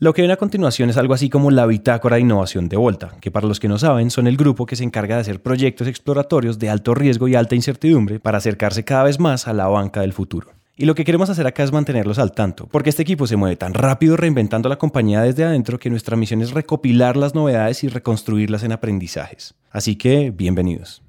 Lo que ven a continuación es algo así como la bitácora de innovación de Volta, que para los que no saben son el grupo que se encarga de hacer proyectos exploratorios de alto riesgo y alta incertidumbre para acercarse cada vez más a la banca del futuro. Y lo que queremos hacer acá es mantenerlos al tanto, porque este equipo se mueve tan rápido reinventando la compañía desde adentro que nuestra misión es recopilar las novedades y reconstruirlas en aprendizajes. Así que, bienvenidos.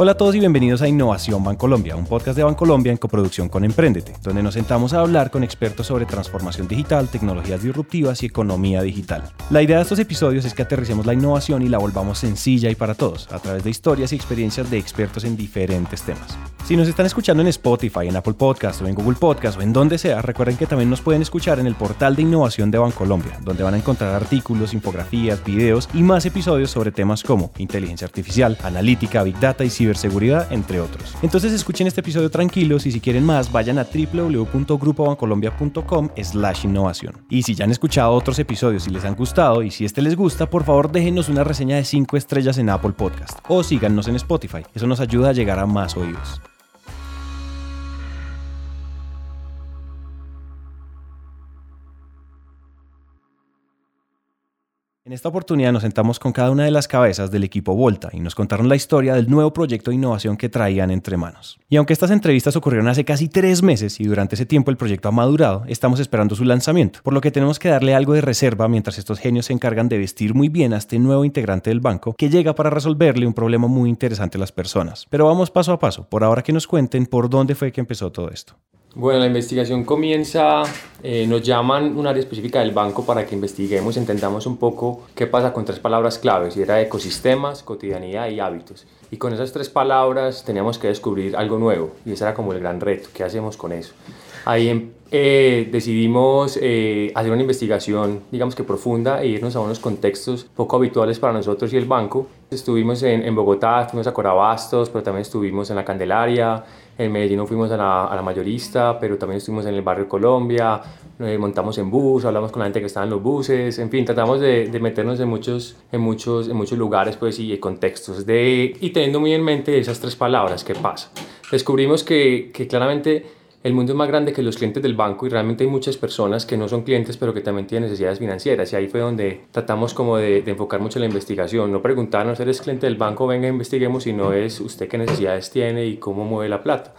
Hola a todos y bienvenidos a Innovación Bancolombia, un podcast de Bancolombia en coproducción con Emprendete, donde nos sentamos a hablar con expertos sobre transformación digital, tecnologías disruptivas y economía digital. La idea de estos episodios es que aterricemos la innovación y la volvamos sencilla y para todos, a través de historias y experiencias de expertos en diferentes temas. Si nos están escuchando en Spotify, en Apple Podcast o en Google Podcast o en donde sea, recuerden que también nos pueden escuchar en el portal de innovación de Bancolombia, donde van a encontrar artículos, infografías, videos y más episodios sobre temas como inteligencia artificial, analítica, big data y ciberseguridad entre otros. Entonces escuchen este episodio tranquilos y si quieren más, vayan a www.grupobancolombia.com slash innovación. Y si ya han escuchado otros episodios y les han gustado y si este les gusta, por favor déjenos una reseña de 5 estrellas en Apple Podcast o síganos en Spotify. Eso nos ayuda a llegar a más oídos. En esta oportunidad nos sentamos con cada una de las cabezas del equipo Volta y nos contaron la historia del nuevo proyecto de innovación que traían entre manos. Y aunque estas entrevistas ocurrieron hace casi tres meses y durante ese tiempo el proyecto ha madurado, estamos esperando su lanzamiento, por lo que tenemos que darle algo de reserva mientras estos genios se encargan de vestir muy bien a este nuevo integrante del banco que llega para resolverle un problema muy interesante a las personas. Pero vamos paso a paso, por ahora que nos cuenten por dónde fue que empezó todo esto. Bueno, la investigación comienza, eh, nos llaman un área específica del banco para que investiguemos, entendamos un poco qué pasa con tres palabras claves, y era ecosistemas, cotidianidad y hábitos. Y con esas tres palabras teníamos que descubrir algo nuevo, y ese era como el gran reto, ¿qué hacemos con eso? Ahí em, eh, decidimos eh, hacer una investigación, digamos que profunda, e irnos a unos contextos poco habituales para nosotros y el banco. Estuvimos en, en Bogotá, fuimos a Corabastos, pero también estuvimos en la Candelaria, en Medellín fuimos a la, a la, mayorista, pero también estuvimos en el barrio Colombia, montamos en bus, hablamos con la gente que estaba en los buses, en fin, tratamos de, de, meternos en muchos, en, muchos, en muchos lugares pues, y contextos, de, y teniendo muy en mente esas tres palabras, ¿qué pasa? Descubrimos que, que claramente el mundo es más grande que los clientes del banco y realmente hay muchas personas que no son clientes pero que también tienen necesidades financieras y ahí fue donde tratamos como de, de enfocar mucho la investigación, no preguntarnos, ¿eres cliente del banco? Venga, investiguemos, sino es usted qué necesidades tiene y cómo mueve la plata.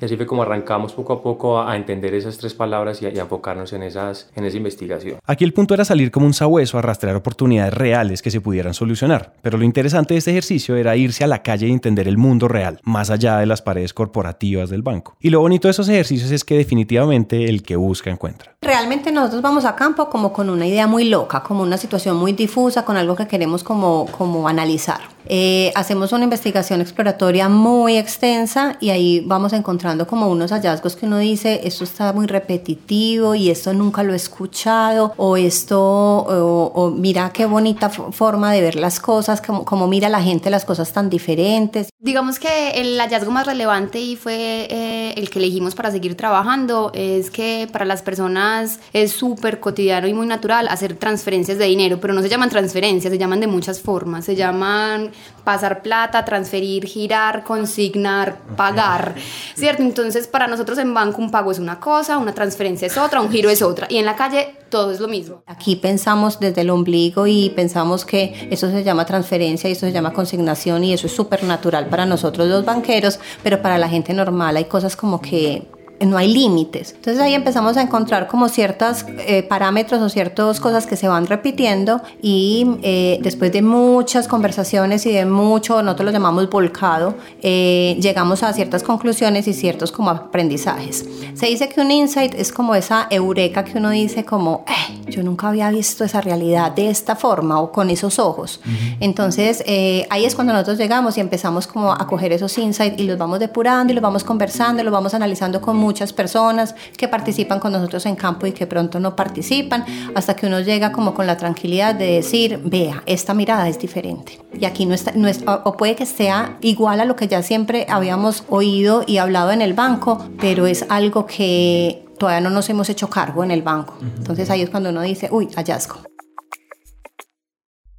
Y así fue como arrancamos poco a poco a, a entender esas tres palabras y a, y a, enfocarnos en, esas, en esa investigación. Aquí el punto era salir como un sabueso a rastrear oportunidades reales que se pudieran solucionar, pero lo interesante de este ejercicio era irse a la calle y entender el mundo real, más allá de las paredes corporativas del banco. Y lo bonito de esos ejercicios ejercicios es que definitivamente el que busca encuentra. Realmente nosotros vamos a campo como con una idea muy loca, como una situación muy difusa, con algo que queremos como, como analizar. Eh, hacemos una investigación exploratoria muy extensa y ahí vamos encontrando como unos hallazgos que uno dice, esto está muy repetitivo y esto nunca lo he escuchado, o esto, o, o mira qué bonita forma de ver las cosas, como, como, mira la gente las cosas tan diferentes. Digamos que el hallazgo más relevante y fue eh, el que elegimos para seguir trabajando es que para las personas es súper cotidiano y muy natural hacer transferencias de dinero, pero no se llaman transferencias, se llaman de muchas formas, se llaman pasar plata, transferir, girar, consignar, pagar, ¿cierto? Entonces, para nosotros en banco un pago es una cosa, una transferencia es otra, un giro es otra, y en la calle todo es lo mismo. Aquí pensamos desde el ombligo y pensamos que eso se llama transferencia y eso se llama consignación y eso es súper natural para nosotros los banqueros, pero para la gente normal hay cosas como que no hay límites. Entonces ahí empezamos a encontrar como ciertos eh, parámetros o ciertas cosas que se van repitiendo y eh, después de muchas conversaciones y de mucho, nosotros lo llamamos volcado, eh, llegamos a ciertas conclusiones y ciertos como aprendizajes. Se dice que un insight es como esa eureka que uno dice como, eh, yo nunca había visto esa realidad de esta forma o con esos ojos. Uh -huh. Entonces ahí es cuando nosotros llegamos y empezamos como a coger esos insights y los vamos depurando y los vamos conversando y los vamos analizando con mucho muchas personas que participan con nosotros en campo y que pronto no participan, hasta que uno llega como con la tranquilidad de decir, vea, esta mirada es diferente. Y aquí no está, no es, o puede que sea igual a lo que ya siempre habíamos oído y hablado en el banco, pero es algo que todavía no nos hemos hecho cargo en el banco. Entonces ahí es cuando uno dice, uy, hallazgo.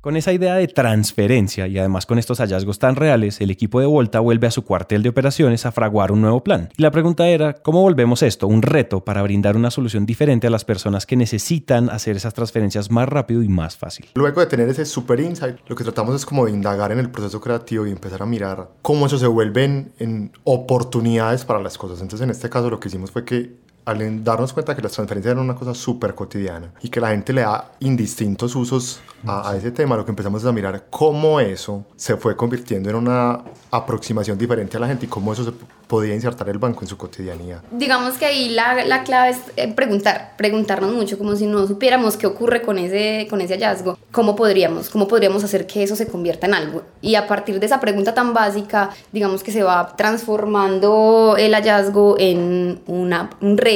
Con esa idea de transferencia y además con estos hallazgos tan reales, el equipo de Volta vuelve a su cuartel de operaciones a fraguar un nuevo plan. Y la pregunta era, ¿cómo volvemos esto un reto para brindar una solución diferente a las personas que necesitan hacer esas transferencias más rápido y más fácil? Luego de tener ese super insight, lo que tratamos es como de indagar en el proceso creativo y empezar a mirar cómo eso se vuelve en, en oportunidades para las cosas. Entonces, en este caso, lo que hicimos fue que al darnos cuenta que las transferencias eran una cosa súper cotidiana y que la gente le da indistintos usos a, a, ese tema, lo que empezamos es a mirar cómo eso se fue convirtiendo en una aproximación diferente a la gente y cómo eso se podía insertar el banco en su cotidianidad. Digamos que ahí la, la clave es eh, preguntar, preguntarnos mucho, como si no supiéramos qué ocurre con ese, con ese hallazgo, cómo podríamos, cómo podríamos hacer que eso se convierta en algo. Y a partir de esa pregunta tan básica, digamos que se va transformando el hallazgo en una, un reto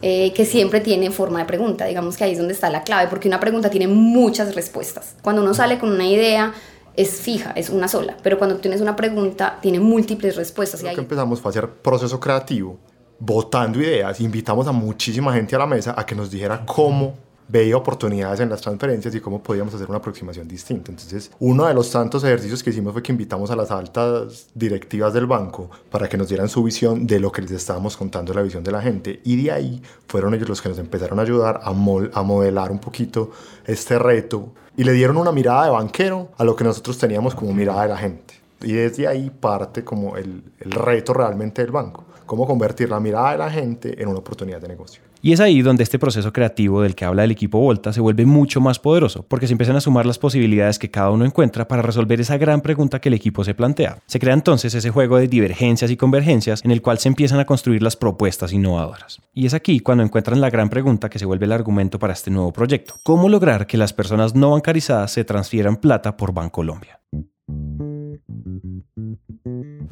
eh, que siempre tiene forma de pregunta. Digamos que ahí es donde está la clave, porque una pregunta tiene muchas respuestas. Cuando uno sale con una idea, es fija, es una sola, pero cuando tienes una pregunta tiene múltiples respuestas. Lo y ahí... que empezamos fue a hacer proceso creativo, votando ideas, invitamos a muchísima gente a la mesa a que nos dijera cómo veía oportunidades en las transferencias y cómo podíamos hacer una aproximación distinta. Entonces, uno de los tantos ejercicios que hicimos fue que invitamos a las altas directivas del banco para que nos dieran su visión de lo que les estábamos contando, la visión de la gente. Y de ahí fueron ellos los que nos empezaron a ayudar a, mol a modelar un poquito este reto y le dieron una mirada de banquero a lo que nosotros teníamos como mirada de la gente. Y desde ahí parte como el, el reto realmente del banco, cómo convertir la mirada de la gente en una oportunidad de negocio. Y es ahí donde este proceso creativo del que habla el equipo Volta se vuelve mucho más poderoso, porque se empiezan a sumar las posibilidades que cada uno encuentra para resolver esa gran pregunta que el equipo se plantea. Se crea entonces ese juego de divergencias y convergencias en el cual se empiezan a construir las propuestas innovadoras. Y es aquí cuando encuentran la gran pregunta que se vuelve el argumento para este nuevo proyecto. ¿Cómo lograr que las personas no bancarizadas se transfieran plata por Bancolombia?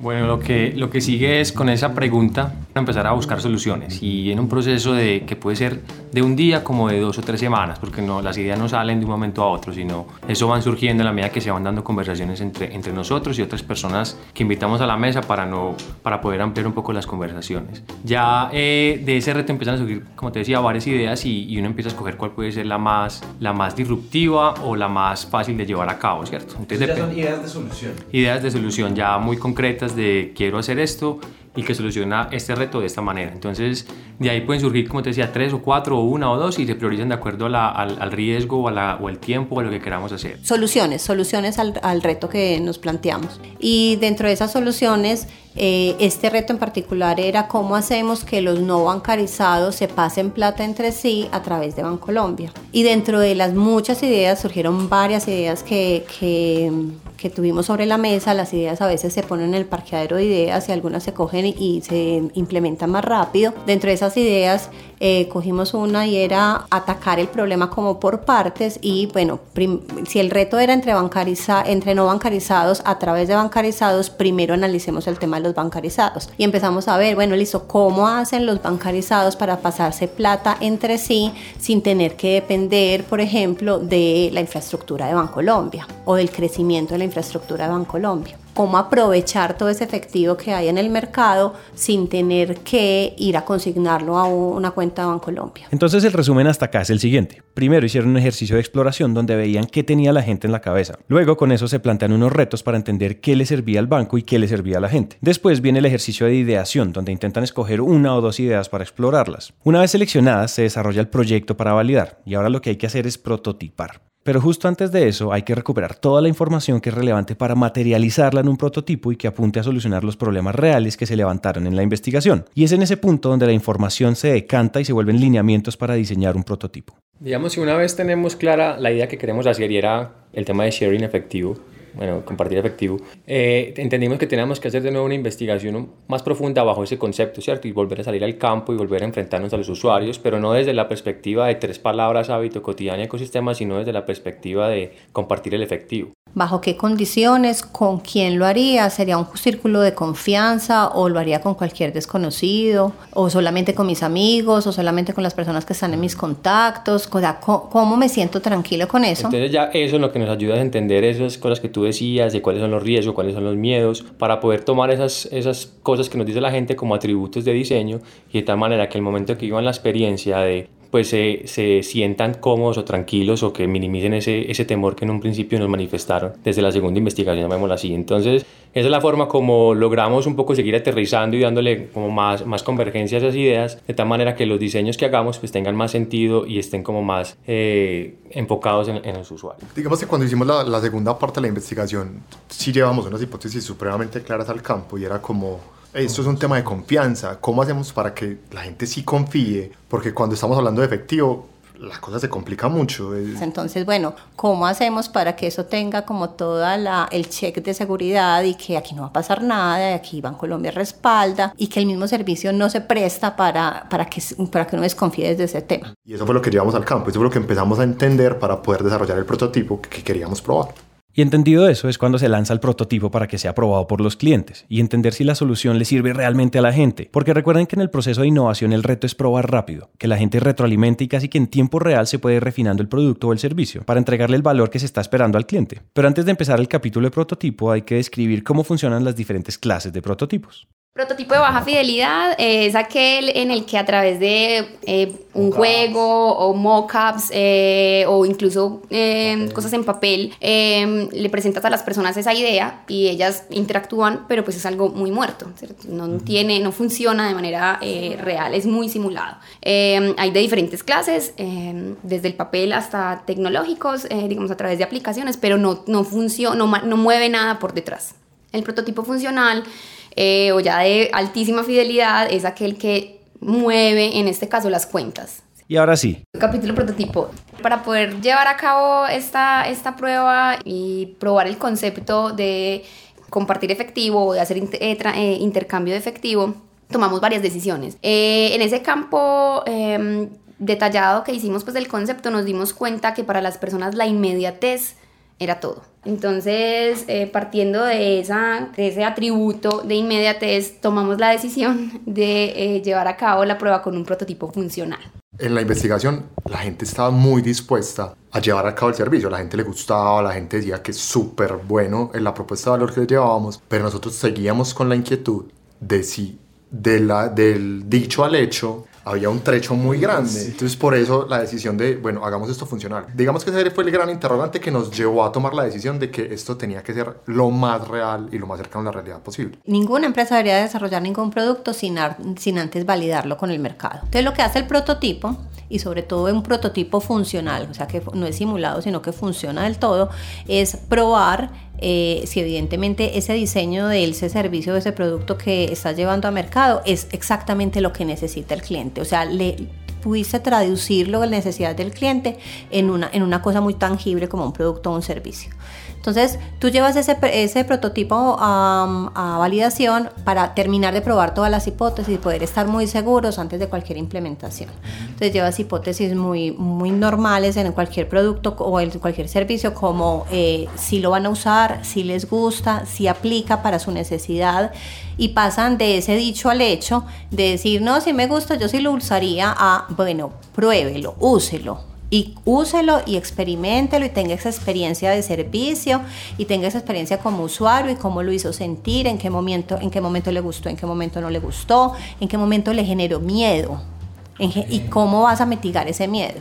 Bueno, lo que, lo que sigue es con esa pregunta empezar a buscar soluciones y en un proceso de, que puede ser de un día como de dos o tres semanas, porque no, las ideas no salen de un momento a otro, sino eso van surgiendo a la medida que se van dando conversaciones entre, entre nosotros y otras personas que invitamos a la mesa para, no, para poder ampliar un poco las conversaciones. Ya eh, de ese reto empiezan a surgir, como te decía, varias ideas y, y, uno empieza a escoger cuál puede ser la más, la más disruptiva o la más fácil de llevar a cabo, ¿cierto? Entonces, ya son ideas de solución. Ideas de solución ya muy concretas de quiero hacer esto y que soluciona este reto de esta manera. Entonces, de ahí pueden surgir, como te decía, tres o cuatro o una o dos y se priorizan de acuerdo al, al, riesgo o, a la, o el tiempo o a lo que queramos hacer. Soluciones, soluciones al, al reto que nos planteamos. Y dentro de esas soluciones, eh, este reto en particular era cómo hacemos que los no bancarizados se pasen plata entre sí a través de Bancolombia. Y dentro de las muchas ideas surgieron varias ideas que, que, tuvimos sobre la mesa. Las ideas a veces se ponen en el parqueadero de ideas y algunas se cogen y se implementan más rápido. Dentro de esas ideas eh, cogimos una y era atacar el problema como por partes y bueno, si el reto era entre, bancariza entre no bancarizados a través de bancarizados, primero analicemos el tema los bancarizados. Y empezamos a ver, bueno, listo, cómo hacen los bancarizados para pasarse plata entre sí sin tener que depender, por ejemplo, de la infraestructura de Bancolombia o del crecimiento de la infraestructura de Bancolombia cómo aprovechar todo ese efectivo que hay en el mercado sin tener que ir a consignarlo a una cuenta de Bancolombia. Entonces el resumen hasta acá es el siguiente. Primero hicieron un ejercicio de exploración donde veían qué tenía la gente en la cabeza. Luego con eso se plantean unos retos para entender qué le servía al banco y qué le servía a la gente. Después viene el ejercicio de ideación donde intentan escoger una o dos ideas para explorarlas. Una vez seleccionadas se desarrolla el proyecto para validar y ahora lo que hay que hacer es prototipar. Pero justo antes de eso hay que recuperar toda la información que es relevante para materializarla en un prototipo y que apunte a solucionar los problemas reales que se levantaron en la investigación. Y es en ese punto donde la información se decanta y se vuelven lineamientos para diseñar un prototipo. Digamos, si una vez tenemos clara la idea que queremos hacer y era el tema de sharing efectivo, bueno, compartir efectivo, eh, entendimos que teníamos que hacer de nuevo una investigación más profunda bajo ese concepto, ¿cierto? Y volver a salir al campo y volver a enfrentarnos a los usuarios, pero no desde la perspectiva de tres palabras, hábito, cotidiano y ecosistema, sino desde la perspectiva de compartir el efectivo. ¿Bajo qué condiciones? ¿Con quién lo haría? ¿Sería un círculo de confianza o lo haría con cualquier desconocido? ¿O solamente con mis amigos? ¿O solamente con las personas que están en mis contactos? ¿Cómo me siento tranquilo con eso? Entonces ya eso es lo que nos ayuda a entender esas cosas que decías, de cuáles son los riesgos, cuáles son los miedos, para poder tomar esas, esas cosas que nos dice la gente como atributos de diseño y de tal manera que el momento que vivan la experiencia de pues se, se sientan cómodos o tranquilos o que minimicen ese, ese temor que en un principio nos manifestaron desde la segunda investigación, llamémoslo así. Entonces, esa es la forma como logramos un poco seguir aterrizando y dándole como más, más convergencia a esas ideas, de tal manera que los diseños que hagamos pues tengan más sentido y estén como más eh, enfocados en, en, los usuarios. Digamos que cuando hicimos la, la segunda parte de la investigación, sí llevamos unas hipótesis supremamente claras al campo y era como esto es un tema de confianza. ¿Cómo hacemos para que la gente sí confíe? Porque cuando estamos hablando de efectivo, la cosa se complica mucho. Entonces, bueno, ¿cómo hacemos para que eso tenga como toda la, el check de seguridad y que aquí no va a pasar nada, y aquí Colombia respalda y que el mismo servicio no se presta para, para, que, para que uno desconfíe de ese tema? Y eso fue lo que llevamos al campo, eso fue lo que empezamos a entender para poder desarrollar el prototipo que queríamos probar. Y entendido eso es cuando se lanza el prototipo para que sea aprobado por los clientes y entender si la solución le sirve realmente a la gente. Porque recuerden que en el proceso de innovación el reto es probar rápido, que la gente retroalimente y casi que en tiempo real se puede ir refinando el producto o el servicio para entregarle el valor que se está esperando al cliente. Pero antes de empezar el capítulo de prototipo hay que describir cómo funcionan las diferentes clases de prototipos. Prototipo de baja fidelidad es aquel en el que a través de eh, un juego o mockups eh, o incluso eh, cosas en papel le presentas a las personas esa idea y ellas interactúan, pero pues es algo muy muerto, no tiene, no funciona de manera real, es muy simulado. hay de diferentes clases, desde el papel hasta tecnológicos, digamos a través de aplicaciones, pero no, no funciona, no, no mueve nada por detrás. El prototipo funcional eh, o ya de altísima fidelidad es aquel que mueve, en este caso, las cuentas. Y ahora sí. Capítulo prototipo. Para poder llevar a cabo esta, esta prueba y probar el concepto de compartir efectivo o de hacer eh, eh, intercambio de efectivo, tomamos varias decisiones. en ese campo em, detallado que hicimos pues del concepto, nos dimos cuenta que para las personas la inmediatez era todo. Entonces, eh, partiendo de, esa, de ese atributo de inmediatez, tomamos la decisión de eh, llevar a cabo la prueba con un prototipo funcional. En la investigación, la gente estaba muy dispuesta a llevar a cabo el servicio. La gente le gustaba, la gente decía que es súper bueno en la propuesta de valor que llevábamos, pero nosotros seguíamos con la inquietud de si de la, del dicho al hecho había un trecho muy grande. Entonces, por eso la decisión de, bueno, hagamos esto funcional. Digamos que ese fue el gran interrogante que nos llevó a tomar la decisión de que esto tenía que ser lo más real y lo más cercano a la realidad posible. Ninguna empresa debería desarrollar ningún producto sin, sin antes validarlo con el mercado. Entonces, lo que hace el prototipo, y sobre todo un prototipo funcional, o sea, que no es simulado, sino que funciona del todo, es probar eh, si evidentemente ese diseño de ese servicio, de ese producto que estás llevando a mercado es exactamente lo que necesita el cliente. O sea, le pudiste traducirlo, la necesidad del cliente, en una, en una cosa muy tangible como un producto o un servicio. Entonces, tú llevas ese, prototipo a, validación para terminar de probar todas las hipótesis y poder estar muy seguros antes de cualquier implementación. Entonces, llevas hipótesis muy, muy normales en cualquier producto o en cualquier servicio, como eh, si lo van a usar, si les gusta, si aplica para su necesidad y pasan de ese dicho al hecho de decir, no, si me gusta, yo sí lo usaría, a, bueno, pruébelo, úselo y úselo y experimentelo y tenga esa experiencia de servicio y tenga esa experiencia como usuario y cómo lo hizo sentir, en qué momento, en qué momento le gustó, en qué momento no le gustó, en qué momento le generó miedo y cómo vas a mitigar ese miedo.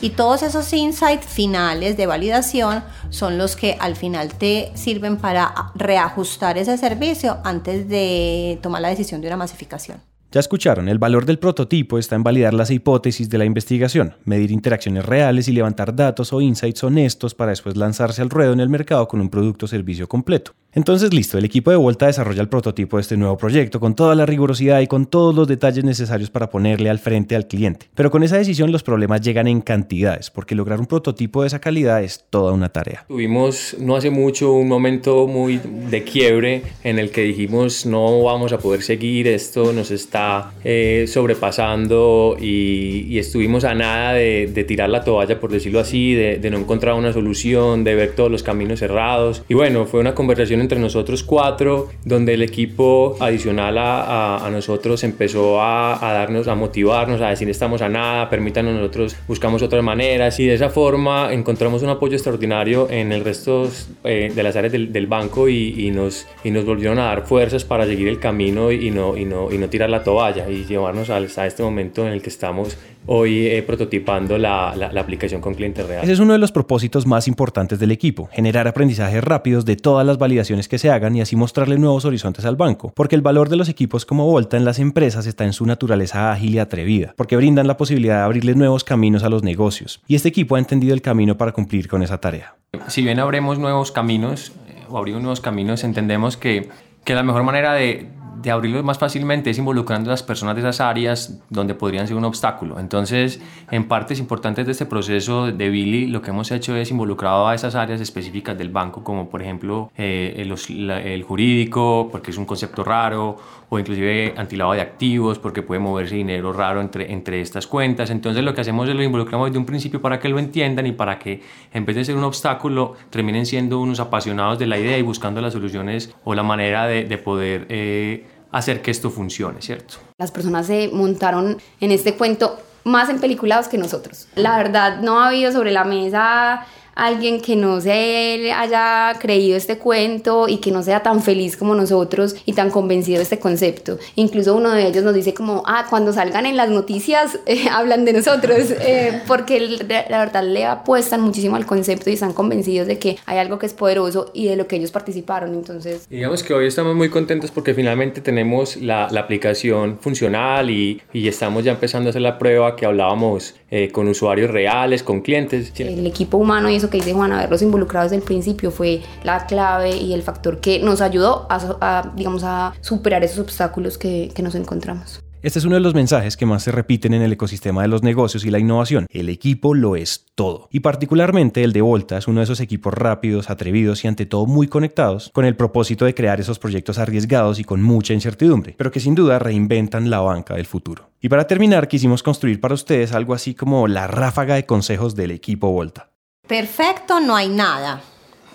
Y todos esos insights finales de validación son los que al final te sirven para reajustar ese servicio antes de tomar la decisión de una masificación. Ya escucharon, el valor del prototipo está en validar las hipótesis de la investigación, medir interacciones reales y levantar datos o insights honestos para después lanzarse al ruedo en el mercado con un producto o servicio completo. Entonces, listo, el equipo de Volta desarrolla el prototipo de este nuevo proyecto con toda la rigurosidad y con todos los detalles necesarios para ponerle al frente al cliente. Pero con esa decisión los problemas llegan en cantidades, porque lograr un prototipo de esa calidad es toda una tarea. Tuvimos no hace mucho un momento muy de quiebre en el que dijimos no vamos a poder seguir, esto nos está eh, sobrepasando y, estuvimos a nada de, tirar la toalla, por decirlo así, de, de no encontrar una solución, de ver todos los caminos cerrados. Y bueno, fue una conversación entre nosotros cuatro, donde el equipo adicional a, a, nosotros empezó a, a, darnos, a motivarnos, a decir estamos a nada, permítanos nosotros, buscamos otras maneras y de esa forma encontramos un apoyo extraordinario en el resto eh, de las áreas del, banco y, y, nos, y nos volvieron a dar fuerzas para seguir el camino y no, y no, y no tirar la toalla vaya y llevarnos a este momento en el que estamos hoy eh, prototipando la, la, aplicación con clientes reales. Ese es uno de los propósitos más importantes del equipo, generar aprendizajes rápidos de todas las validaciones que se hagan y así mostrarle nuevos horizontes al banco, porque el valor de los equipos como Volta en las empresas está en su naturaleza ágil y atrevida, porque brindan la posibilidad de abrirle nuevos caminos a los negocios, y este equipo ha entendido el camino para cumplir con esa tarea. Si bien abremos nuevos caminos eh, o abrimos nuevos caminos, entendemos que, que la mejor manera de, de abrirlo más fácilmente es involucrando a las personas de esas áreas donde podrían ser un obstáculo. Entonces, en partes importantes de este proceso de Billy, lo que hemos hecho es involucrado a esas áreas específicas del banco, como por ejemplo eh, el, el, jurídico, porque es un concepto raro, o inclusive antilado de activos, porque puede moverse dinero raro entre, entre estas cuentas. Entonces, lo que hacemos es lo involucramos desde un principio para que lo entiendan y para que, en vez de ser un obstáculo, terminen siendo unos apasionados de la idea y buscando las soluciones o la manera de, de poder eh, hacer que esto funcione, ¿cierto? Las personas se montaron en este cuento más en peliculados que nosotros. La verdad, no ha habido sobre la mesa alguien que no se haya creído este cuento y que no sea tan feliz como nosotros y tan convencido de este concepto. Incluso uno de ellos nos dice como, ah, cuando salgan en las noticias eh, hablan de nosotros, eh, porque la verdad le apuestan muchísimo al concepto y están convencidos de que hay algo que es poderoso y de lo que ellos participaron. Entonces, digamos que hoy estamos muy contentos porque finalmente tenemos la, la aplicación funcional y, y, estamos ya empezando a hacer la prueba que hablábamos eh, con usuarios reales, con clientes. El equipo humano y eso que dice Juan, haberlos involucrado desde el principio fue la clave y el factor que nos ayudó a, digamos, a superar esos obstáculos que, que nos encontramos. Este es uno de los mensajes que más se repiten en el ecosistema de los negocios y la innovación. El equipo lo es todo. Y particularmente el de Volta es uno de esos equipos rápidos, atrevidos y ante todo muy conectados, con el propósito de crear esos proyectos arriesgados y con mucha incertidumbre, pero que sin duda reinventan la banca del futuro. Y para terminar, quisimos construir para ustedes algo así como la ráfaga de consejos del equipo Volta. Perfecto, no hay nada.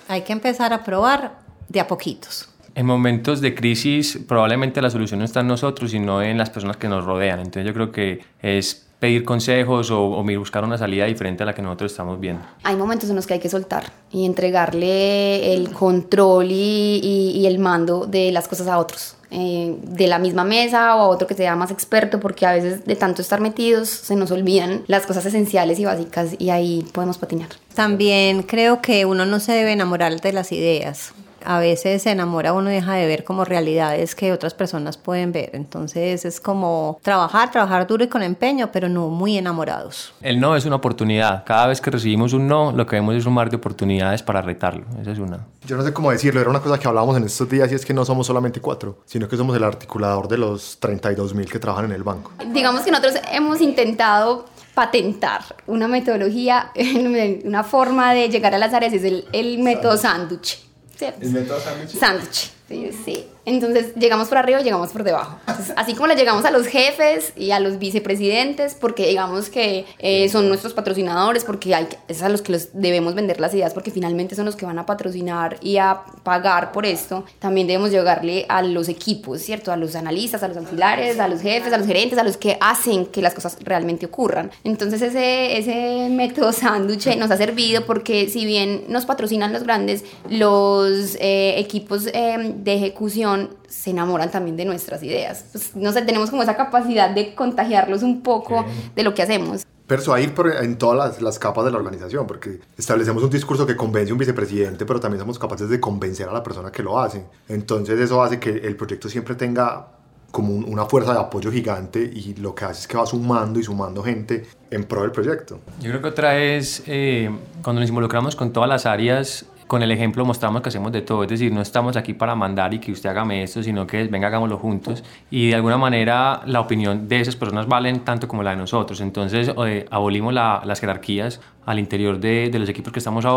Hay que empezar a probar de a poquitos. En momentos de crisis probablemente la solución no está en nosotros, sino en las personas que nos rodean. Entonces yo creo que es pedir consejos o, o, buscar una salida diferente a la que nosotros estamos viendo. Hay momentos en los que hay que soltar y entregarle el control y, y el mando de las cosas a otros. Eh, de la misma mesa o a otro que sea más experto, porque a veces de tanto estar metidos se nos olvidan las cosas esenciales y básicas y ahí podemos patinar. También creo que uno no se debe enamorar de las ideas a veces se enamora uno y deja de ver como realidades que otras personas pueden ver. Entonces es como trabajar, trabajar duro y con empeño, pero no muy enamorados. El no es una oportunidad. Cada vez que recibimos un no, lo que vemos es un mar de oportunidades para retarlo. Esa es una. Yo no sé cómo decirlo, era una cosa que hablábamos en estos días y es que no somos solamente cuatro, sino que somos el articulador de los 32 mil que trabajan en el banco. Digamos que nosotros hemos intentado patentar una metodología, una forma de llegar a las áreas, es el, el método sándwich. ¿El método sándwich? Sí, sí. Entonces llegamos por arriba y llegamos por debajo. así como le llegamos a los jefes y a los vicepresidentes, porque digamos que eh, son nuestros patrocinadores, porque hay, es a los que los debemos vender las ideas, porque finalmente son los que van a patrocinar y a pagar por esto. También debemos llegarle a los equipos, ¿cierto? A los analistas, a los auxiliares, a los jefes, a los gerentes, a los que hacen que las cosas realmente ocurran. Entonces ese, ese método sándwich nos ha servido porque si bien nos patrocinan los grandes, los eh, equipos eh, de ejecución se enamoran también de nuestras ideas. Pues, no sé, tenemos como esa capacidad de contagiarlos un poco de lo que hacemos. Persuadir por, en todas las, las, capas de la organización, porque establecemos un discurso que convence a un vicepresidente, pero también somos capaces de convencer a la persona que lo hace. Entonces eso hace que el proyecto siempre tenga como una fuerza de apoyo gigante y lo que hace es que va sumando y sumando gente en pro del proyecto. Yo creo que otra es eh, cuando nos involucramos con todas las áreas con el ejemplo mostramos que hacemos de todo, es decir, no estamos aquí para mandar y que usted hágame esto, sino que venga, hagámoslo juntos. Y de alguna manera la opinión de esas personas valen tanto como la de nosotros. Entonces eh, abolimos las jerarquías al interior de, de los equipos que estamos ahora